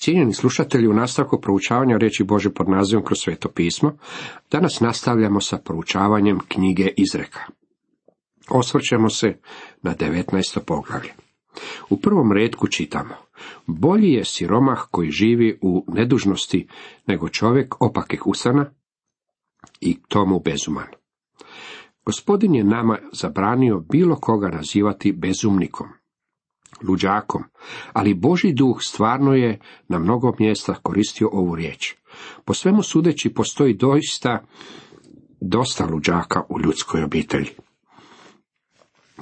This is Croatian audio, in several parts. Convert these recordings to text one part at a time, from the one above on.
Cijenjeni slušatelji, u nastavku proučavanja reći Bože pod nazivom kroz sveto pismo, danas nastavljamo sa proučavanjem knjige Izreka. Osvrćemo se na 19. poglavlje. U prvom redku čitamo. Bolji je siromah koji živi u nedužnosti nego čovjek opakih usana i tomu bezuman. Gospodin je nama zabranio bilo koga nazivati bezumnikom, luđakom, ali Boži duh stvarno je na mnogo mjesta koristio ovu riječ. Po svemu sudeći postoji doista dosta luđaka u ljudskoj obitelji.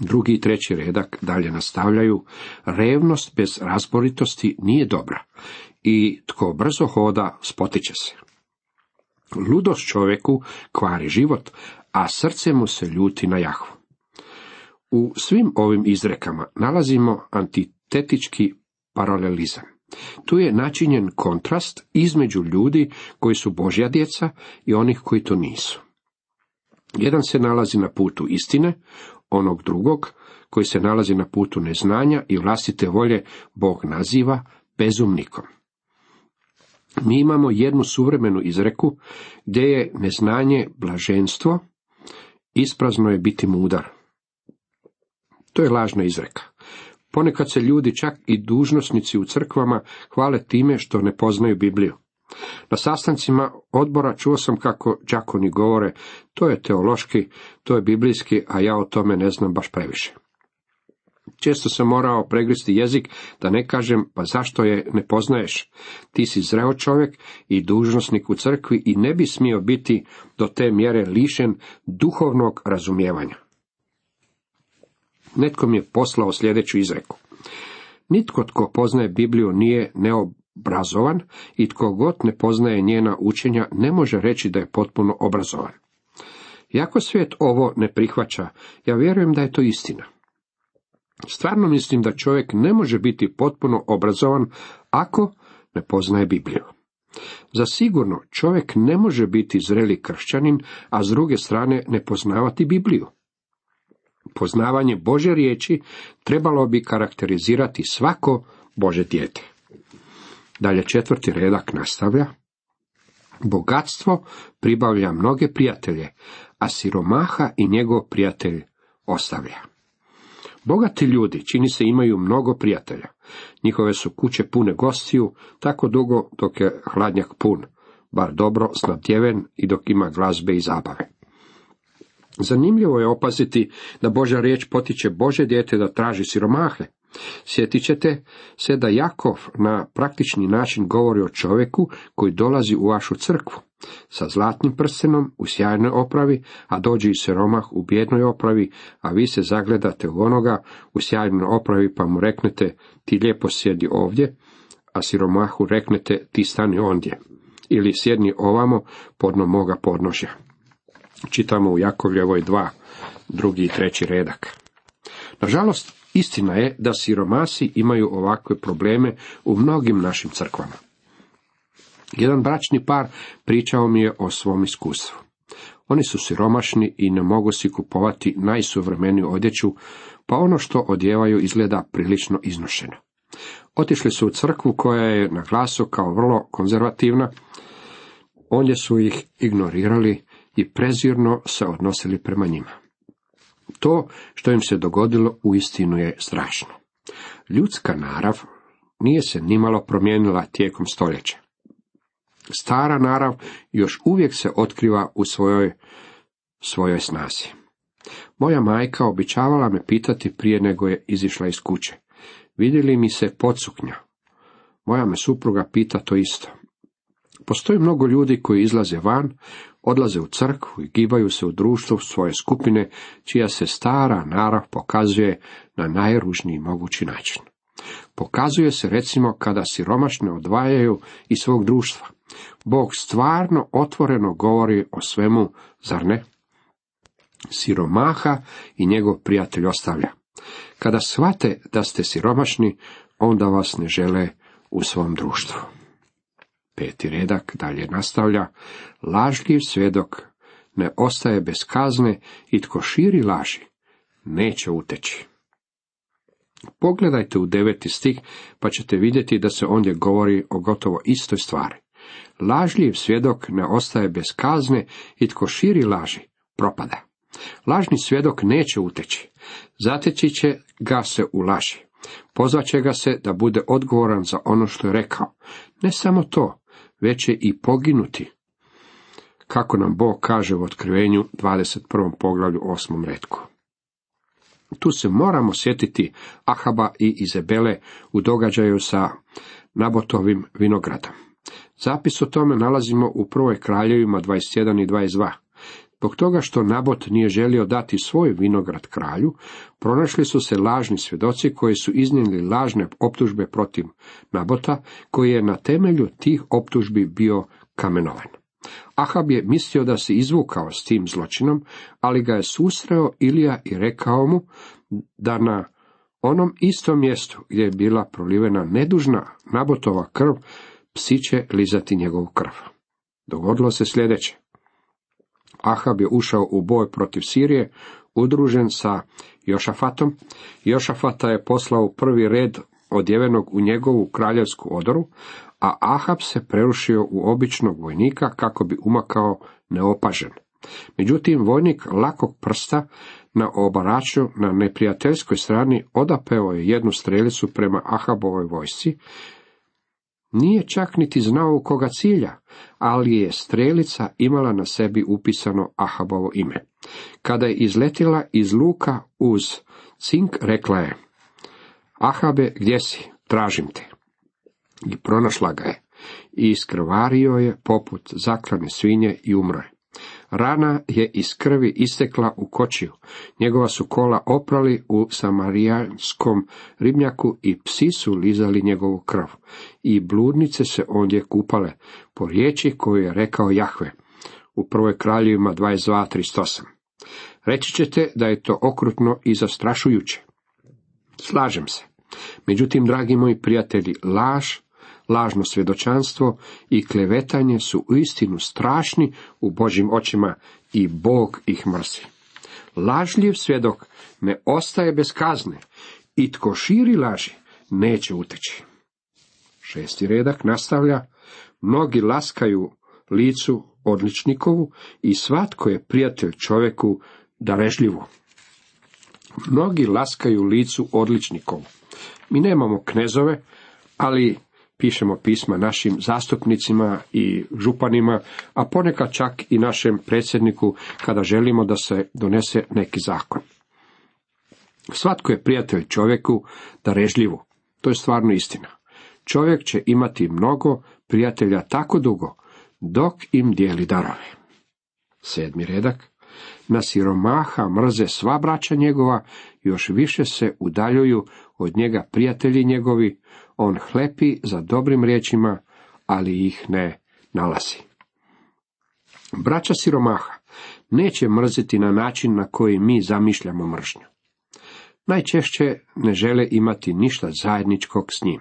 Drugi i treći redak dalje nastavljaju, revnost bez razboritosti nije dobra i tko brzo hoda spotiče se. Ludost čovjeku kvari život, a srce mu se ljuti na jahvu. U svim ovim izrekama nalazimo antitetički paralelizam. Tu je načinjen kontrast između ljudi koji su Božja djeca i onih koji to nisu. Jedan se nalazi na putu istine, onog drugog koji se nalazi na putu neznanja i vlastite volje Bog naziva bezumnikom. Mi imamo jednu suvremenu izreku gdje je neznanje blaženstvo, isprazno je biti mudar. To je lažna izreka. Ponekad se ljudi, čak i dužnosnici u crkvama, hvale time što ne poznaju Bibliju. Na sastancima odbora čuo sam kako đakoni govore, to je teološki, to je biblijski, a ja o tome ne znam baš previše. Često sam morao pregristi jezik, da ne kažem, pa zašto je ne poznaješ? Ti si zreo čovjek i dužnosnik u crkvi i ne bi smio biti do te mjere lišen duhovnog razumijevanja. Netko mi je poslao sljedeću izreku. Nitko tko poznaje Bibliju nije neobrazovan i tko god ne poznaje njena učenja ne može reći da je potpuno obrazovan. Iako svijet ovo ne prihvaća, ja vjerujem da je to istina. Stvarno mislim da čovjek ne može biti potpuno obrazovan ako ne poznaje Bibliju. Za sigurno čovjek ne može biti zreli kršćanin, a s druge strane ne poznavati Bibliju. Poznavanje Bože riječi trebalo bi karakterizirati svako Bože dijete. Dalje četvrti redak nastavlja. Bogatstvo pribavlja mnoge prijatelje, a siromaha i njegov prijatelj ostavlja. Bogati ljudi, čini se, imaju mnogo prijatelja. Njihove su kuće pune gostiju, tako dugo dok je hladnjak pun, bar dobro snadjeven i dok ima glazbe i zabave. Zanimljivo je opaziti da Božja riječ potiče Bože dijete da traži siromahe. Sjetit ćete se da Jakov na praktični način govori o čovjeku koji dolazi u vašu crkvu sa zlatnim prstenom u sjajnoj opravi, a dođe i siromah u bjednoj opravi, a vi se zagledate u onoga u sjajnoj opravi pa mu reknete ti lijepo sjedi ovdje, a siromahu reknete ti stani ondje, ili sjedni ovamo podno moga podnožja. Čitamo u Jakovljevoj dva, drugi i treći redak. Nažalost, istina je da siromasi imaju ovakve probleme u mnogim našim crkvama. Jedan bračni par pričao mi je o svom iskustvu. Oni su siromašni i ne mogu si kupovati najsuvremeniju odjeću, pa ono što odjevaju izgleda prilično iznošeno. Otišli su u crkvu koja je na glasu kao vrlo konzervativna, ondje su ih ignorirali i prezirno se odnosili prema njima. To što im se dogodilo uistinu je strašno. Ljudska narav nije se nimalo promijenila tijekom stoljeća. Stara narav još uvijek se otkriva u svojoj, svojoj snazi. Moja majka običavala me pitati prije nego je izišla iz kuće. Vidjeli mi se podsuknja? Moja me supruga pita to isto. Postoji mnogo ljudi koji izlaze van, odlaze u crkvu i gibaju se u društvu svoje skupine, čija se stara narav pokazuje na najružniji mogući način. Pokazuje se recimo kada siromašne odvajaju iz svog društva. Bog stvarno otvoreno govori o svemu, zar ne? Siromaha i njegov prijatelj ostavlja. Kada shvate da ste siromašni, onda vas ne žele u svom društvu. Peti redak dalje nastavlja, lažljiv svjedok ne ostaje bez kazne i tko širi laži, neće uteći. Pogledajte u deveti stih, pa ćete vidjeti da se ondje govori o gotovo istoj stvari. Lažljiv svjedok ne ostaje bez kazne i tko širi laži, propada. Lažni svjedok neće uteći, zateći će ga se u laži. Pozvaće ga se da bude odgovoran za ono što je rekao. Ne samo to, već će i poginuti. Kako nam Bog kaže u otkrivenju 21. poglavlju 8. redku. Tu se moramo sjetiti Ahaba i Izebele u događaju sa Nabotovim vinogradom. Zapis o tome nalazimo u prvoj kraljevima 21 i 22. Zbog toga što Nabot nije želio dati svoj vinograd kralju, pronašli su se lažni svjedoci koji su iznijeli lažne optužbe protiv Nabota, koji je na temelju tih optužbi bio kamenovan. Ahab je mislio da se izvukao s tim zločinom, ali ga je susreo Ilija i rekao mu da na onom istom mjestu gdje je bila prolivena nedužna Nabotova krv, psi će lizati njegovu krv. Dogodilo se sljedeće. Ahab je ušao u boj protiv Sirije, udružen sa Jošafatom. Jošafata je poslao prvi red odjevenog u njegovu kraljevsku odoru, a Ahab se prerušio u običnog vojnika kako bi umakao neopažen. Međutim, vojnik lakog prsta na obaraču na neprijateljskoj strani odapeo je jednu strelicu prema Ahabovoj vojsci, nije čak niti znao koga cilja, ali je strelica imala na sebi upisano Ahabovo ime. Kada je izletila iz luka uz cink, rekla je, Ahabe, gdje si? Tražim te. I pronašla ga je. I iskrvario je poput zaklane svinje i umro. Rana je iz krvi istekla u kočiju. Njegova su kola oprali u samarijanskom ribnjaku i psi su lizali njegovu krv. I bludnice se ondje kupale, po riječi koju je rekao Jahve. U prvoj kraljevima 22.38. Reći ćete da je to okrutno i zastrašujuće. Slažem se. Međutim, dragi moji prijatelji, laž lažno svjedočanstvo i klevetanje su uistinu strašni u Božim očima i Bog ih mrzi. Lažljiv svjedok ne ostaje bez kazne i tko širi laži neće uteći. Šesti redak nastavlja, mnogi laskaju licu odličnikovu i svatko je prijatelj čovjeku darežljivu. Mnogi laskaju licu odličnikovu. Mi nemamo knezove, ali pišemo pisma našim zastupnicima i županima, a ponekad čak i našem predsjedniku kada želimo da se donese neki zakon. Svatko je prijatelj čovjeku da režljivu. To je stvarno istina. Čovjek će imati mnogo prijatelja tako dugo, dok im dijeli darove. Sedmi redak. Na siromaha mrze sva braća njegova, još više se udaljuju od njega prijatelji njegovi, on hlepi za dobrim riječima, ali ih ne nalazi. Braća siromaha neće mrziti na način na koji mi zamišljamo mržnju. Najčešće ne žele imati ništa zajedničkog s njim.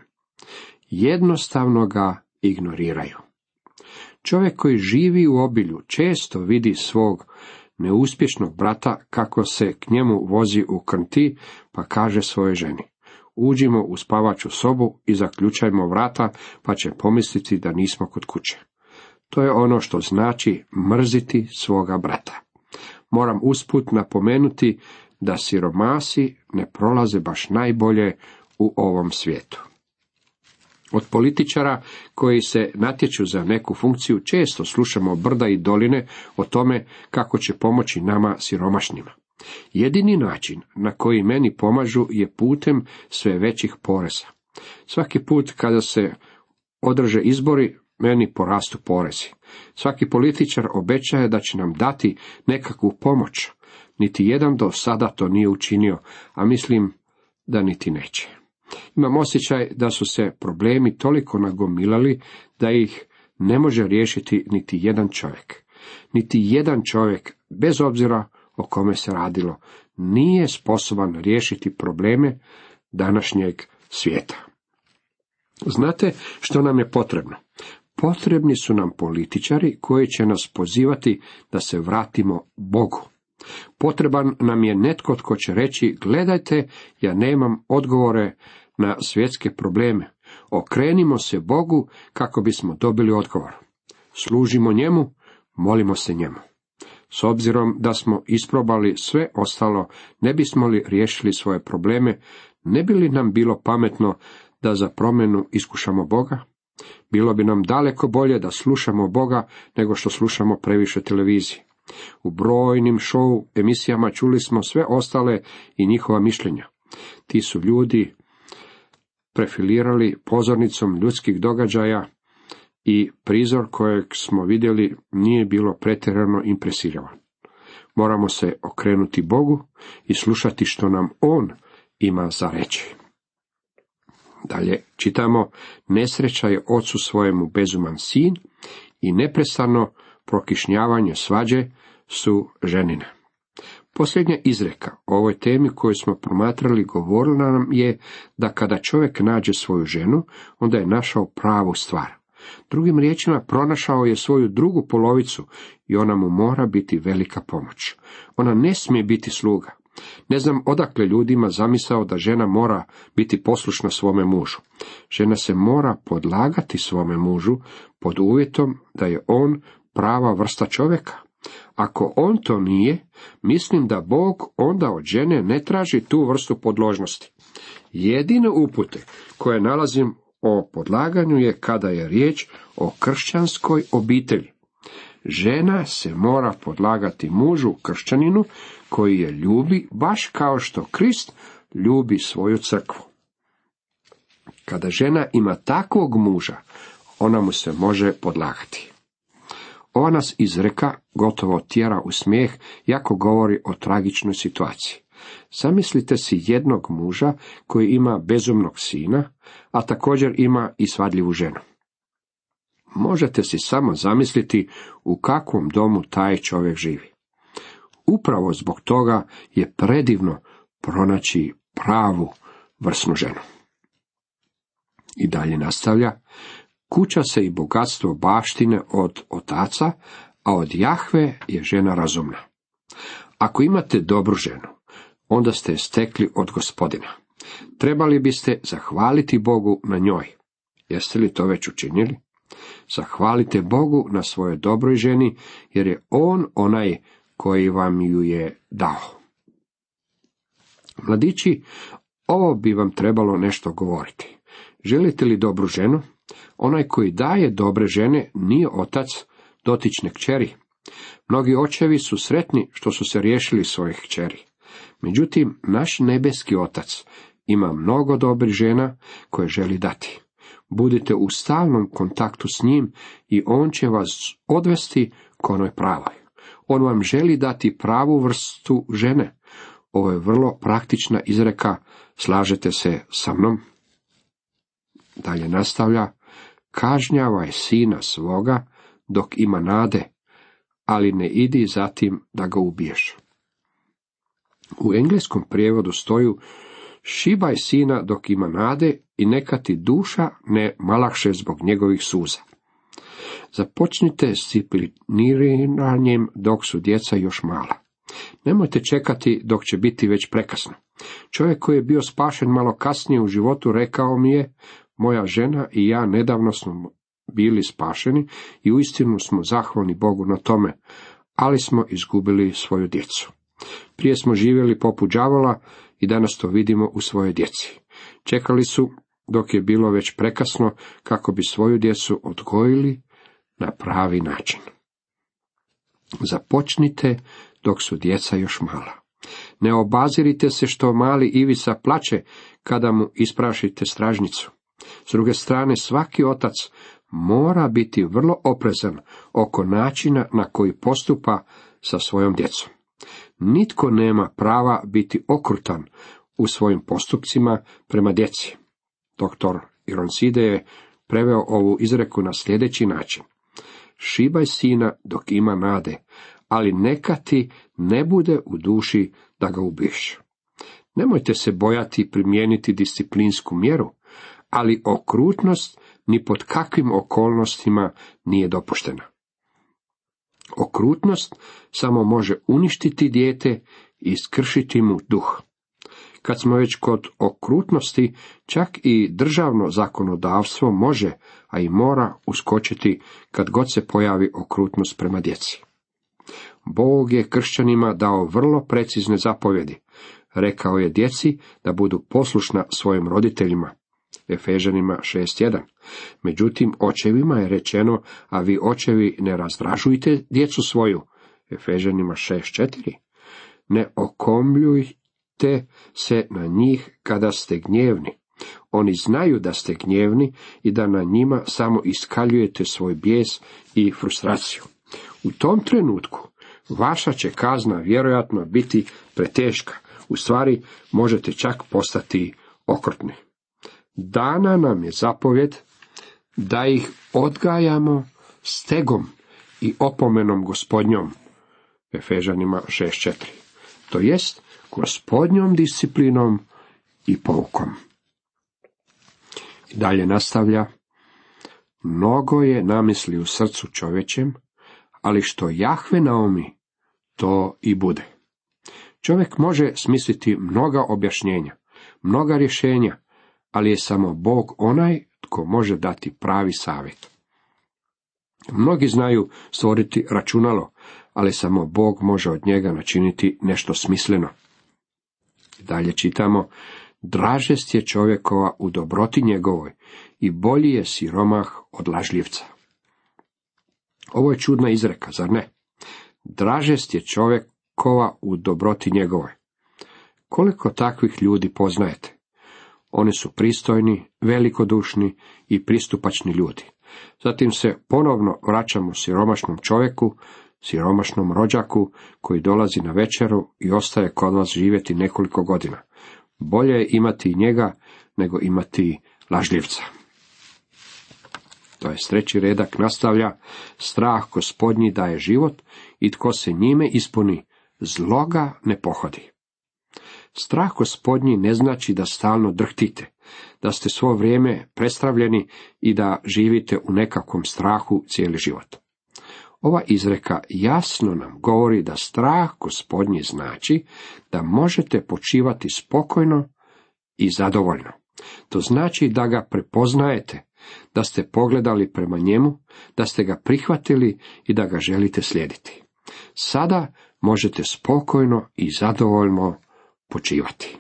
Jednostavno ga ignoriraju. Čovjek koji živi u obilju često vidi svog neuspješnog brata kako se k njemu vozi u krnti, pa kaže svojoj ženi uđimo u spavaču sobu i zaključajmo vrata, pa će pomisliti da nismo kod kuće. To je ono što znači mrziti svoga brata. Moram usput napomenuti da siromasi ne prolaze baš najbolje u ovom svijetu. Od političara koji se natječu za neku funkciju često slušamo brda i doline o tome kako će pomoći nama siromašnima. Jedini način na koji meni pomažu je putem sve većih poreza. Svaki put kada se održe izbori, meni porastu porezi. Svaki političar obećaje da će nam dati nekakvu pomoć. Niti jedan do sada to nije učinio, a mislim da niti neće. Imam osjećaj da su se problemi toliko nagomilali da ih ne može riješiti niti jedan čovjek. Niti jedan čovjek, bez obzira o kome se radilo, nije sposoban riješiti probleme današnjeg svijeta. Znate što nam je potrebno? Potrebni su nam političari koji će nas pozivati da se vratimo Bogu. Potreban nam je netko tko će reći, gledajte, ja nemam odgovore na svjetske probleme. Okrenimo se Bogu kako bismo dobili odgovor. Služimo njemu, molimo se njemu. S obzirom da smo isprobali sve ostalo, ne bismo li riješili svoje probleme, ne bi li nam bilo pametno da za promjenu iskušamo Boga? Bilo bi nam daleko bolje da slušamo Boga nego što slušamo previše televizije. U brojnim show emisijama čuli smo sve ostale i njihova mišljenja. Ti su ljudi prefilirali pozornicom ljudskih događaja i prizor kojeg smo vidjeli nije bilo pretjerano impresiravan. Moramo se okrenuti Bogu i slušati što nam On ima za reći. Dalje čitamo, nesreća je ocu svojemu bezuman sin i neprestano prokišnjavanje svađe su ženine. Posljednja izreka o ovoj temi koju smo promatrali govorila nam je da kada čovjek nađe svoju ženu, onda je našao pravu stvar. Drugim riječima, pronašao je svoju drugu polovicu i ona mu mora biti velika pomoć. Ona ne smije biti sluga. Ne znam odakle ljudima zamisao da žena mora biti poslušna svome mužu. Žena se mora podlagati svome mužu pod uvjetom da je on prava vrsta čovjeka. Ako on to nije, mislim da Bog onda od žene ne traži tu vrstu podložnosti. Jedine upute koje nalazim o podlaganju je kada je riječ o kršćanskoj obitelji. Žena se mora podlagati mužu kršćaninu koji je ljubi baš kao što Krist ljubi svoju crkvu. Kada žena ima takvog muža, ona mu se može podlagati. Ova nas izreka gotovo tjera u smijeh, jako govori o tragičnoj situaciji. Zamislite si jednog muža koji ima bezumnog sina, a također ima i svadljivu ženu. Možete si samo zamisliti u kakvom domu taj čovjek živi. Upravo zbog toga je predivno pronaći pravu vrsnu ženu. I dalje nastavlja, kuća se i bogatstvo baštine od otaca, a od Jahve je žena razumna. Ako imate dobru ženu, onda ste stekli od gospodina. Trebali biste zahvaliti Bogu na njoj. Jeste li to već učinili? Zahvalite Bogu na svojoj dobroj ženi, jer je On onaj koji vam ju je dao. Mladići, ovo bi vam trebalo nešto govoriti. Želite li dobru ženu? Onaj koji daje dobre žene nije otac dotične kćeri. Mnogi očevi su sretni što su se riješili svojih kćeri. Međutim, naš nebeski otac ima mnogo dobrih žena koje želi dati. Budite u stalnom kontaktu s njim i on će vas odvesti k onoj pravoj. On vam želi dati pravu vrstu žene. Ovo je vrlo praktična izreka, slažete se sa mnom? Dalje nastavlja, kažnjavaj sina svoga dok ima nade, ali ne idi zatim da ga ubiješ. U engleskom prijevodu stoju šibaj sina dok ima nade i neka ti duša ne malakše zbog njegovih suza. Započnite s discipliniranjem dok su djeca još mala. Nemojte čekati dok će biti već prekasno. Čovjek koji je bio spašen malo kasnije u životu rekao mi je, moja žena i ja nedavno smo bili spašeni i uistinu smo zahvalni Bogu na tome, ali smo izgubili svoju djecu. Prije smo živjeli poput đavola i danas to vidimo u svojoj djeci. Čekali su dok je bilo već prekasno kako bi svoju djecu odgojili na pravi način. Započnite dok su djeca još mala. Ne obazirite se što mali Ivica plače kada mu isprašite stražnicu. S druge strane, svaki otac mora biti vrlo oprezan oko načina na koji postupa sa svojom djecom. Nitko nema prava biti okrutan u svojim postupcima prema djeci. Doktor Ironside je preveo ovu izreku na sljedeći način. Šibaj sina dok ima nade, ali neka ti ne bude u duši da ga ubiješ. Nemojte se bojati primijeniti disciplinsku mjeru, ali okrutnost ni pod kakvim okolnostima nije dopuštena. Okrutnost samo može uništiti dijete i skršiti mu duh. Kad smo već kod okrutnosti, čak i državno zakonodavstvo može, a i mora uskočiti kad god se pojavi okrutnost prema djeci. Bog je kršćanima dao vrlo precizne zapovjedi. Rekao je djeci da budu poslušna svojim roditeljima. Efežanima 6.1. Međutim, očevima je rečeno, a vi očevi ne razdražujte djecu svoju. Efežanima 6.4. Ne okomljujte se na njih kada ste gnjevni. Oni znaju da ste gnjevni i da na njima samo iskaljujete svoj bijes i frustraciju. U tom trenutku vaša će kazna vjerojatno biti preteška. U stvari možete čak postati okrutni. Dana nam je zapovjed da ih odgajamo stegom i opomenom gospodnjom. Efežanima 6.4. To jest gospodnjom disciplinom i poukom. Dalje nastavlja, mnogo je namisli u srcu čovječem, ali što Jahve naomi, to i bude. Čovjek može smisliti mnoga objašnjenja, mnoga rješenja, ali je samo Bog onaj tko može dati pravi savjet. Mnogi znaju stvoriti računalo, ali samo Bog može od njega načiniti nešto smisleno. Dalje čitamo, dražest je čovjekova u dobroti njegovoj i bolji je siromah od lažljivca. Ovo je čudna izreka, zar ne? Dražest je čovjekova u dobroti njegovoj. Koliko takvih ljudi poznajete? Oni su pristojni, velikodušni i pristupačni ljudi. Zatim se ponovno vraćamo siromašnom čovjeku, siromašnom rođaku koji dolazi na večeru i ostaje kod vas živjeti nekoliko godina. Bolje je imati njega nego imati lažljivca. To je treći redak nastavlja, strah gospodnji daje život i tko se njime ispuni, zloga ne pohodi. Strah gospodnji ne znači da stalno drhtite, da ste svo vrijeme prestravljeni i da živite u nekakvom strahu cijeli život. Ova izreka jasno nam govori da strah gospodnji znači da možete počivati spokojno i zadovoljno. To znači da ga prepoznajete, da ste pogledali prema njemu, da ste ga prihvatili i da ga želite slijediti. Sada možete spokojno i zadovoljno počivati.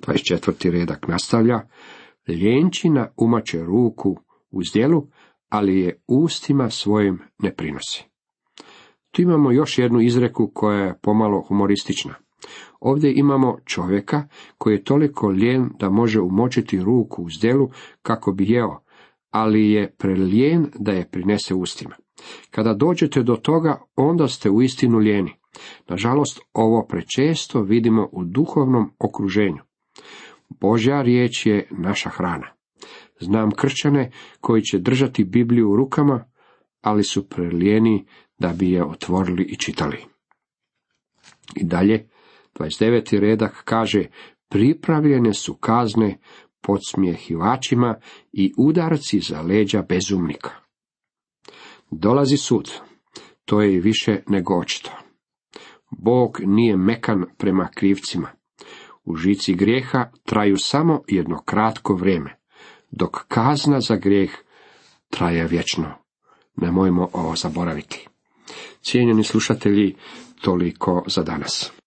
24. redak nastavlja, ljenčina umače ruku u zdjelu, ali je ustima svojim ne prinosi. Tu imamo još jednu izreku koja je pomalo humoristična. Ovdje imamo čovjeka koji je toliko lijen da može umočiti ruku u zdjelu kako bi jeo, ali je prelijen da je prinese ustima. Kada dođete do toga, onda ste u istinu lijeni. Nažalost, ovo prečesto vidimo u duhovnom okruženju. Božja riječ je naša hrana. Znam kršćane koji će držati Bibliju u rukama, ali su prelijeni da bi je otvorili i čitali. I dalje, 29. redak kaže, pripravljene su kazne podsmjehivačima i udarci za leđa bezumnika. Dolazi sud, to je i više nego očito. Bog nije mekan prema krivcima. U žici grijeha traju samo jedno kratko vrijeme, dok kazna za grijeh traje vječno. Nemojmo ovo zaboraviti. Cijenjeni slušatelji, toliko za danas.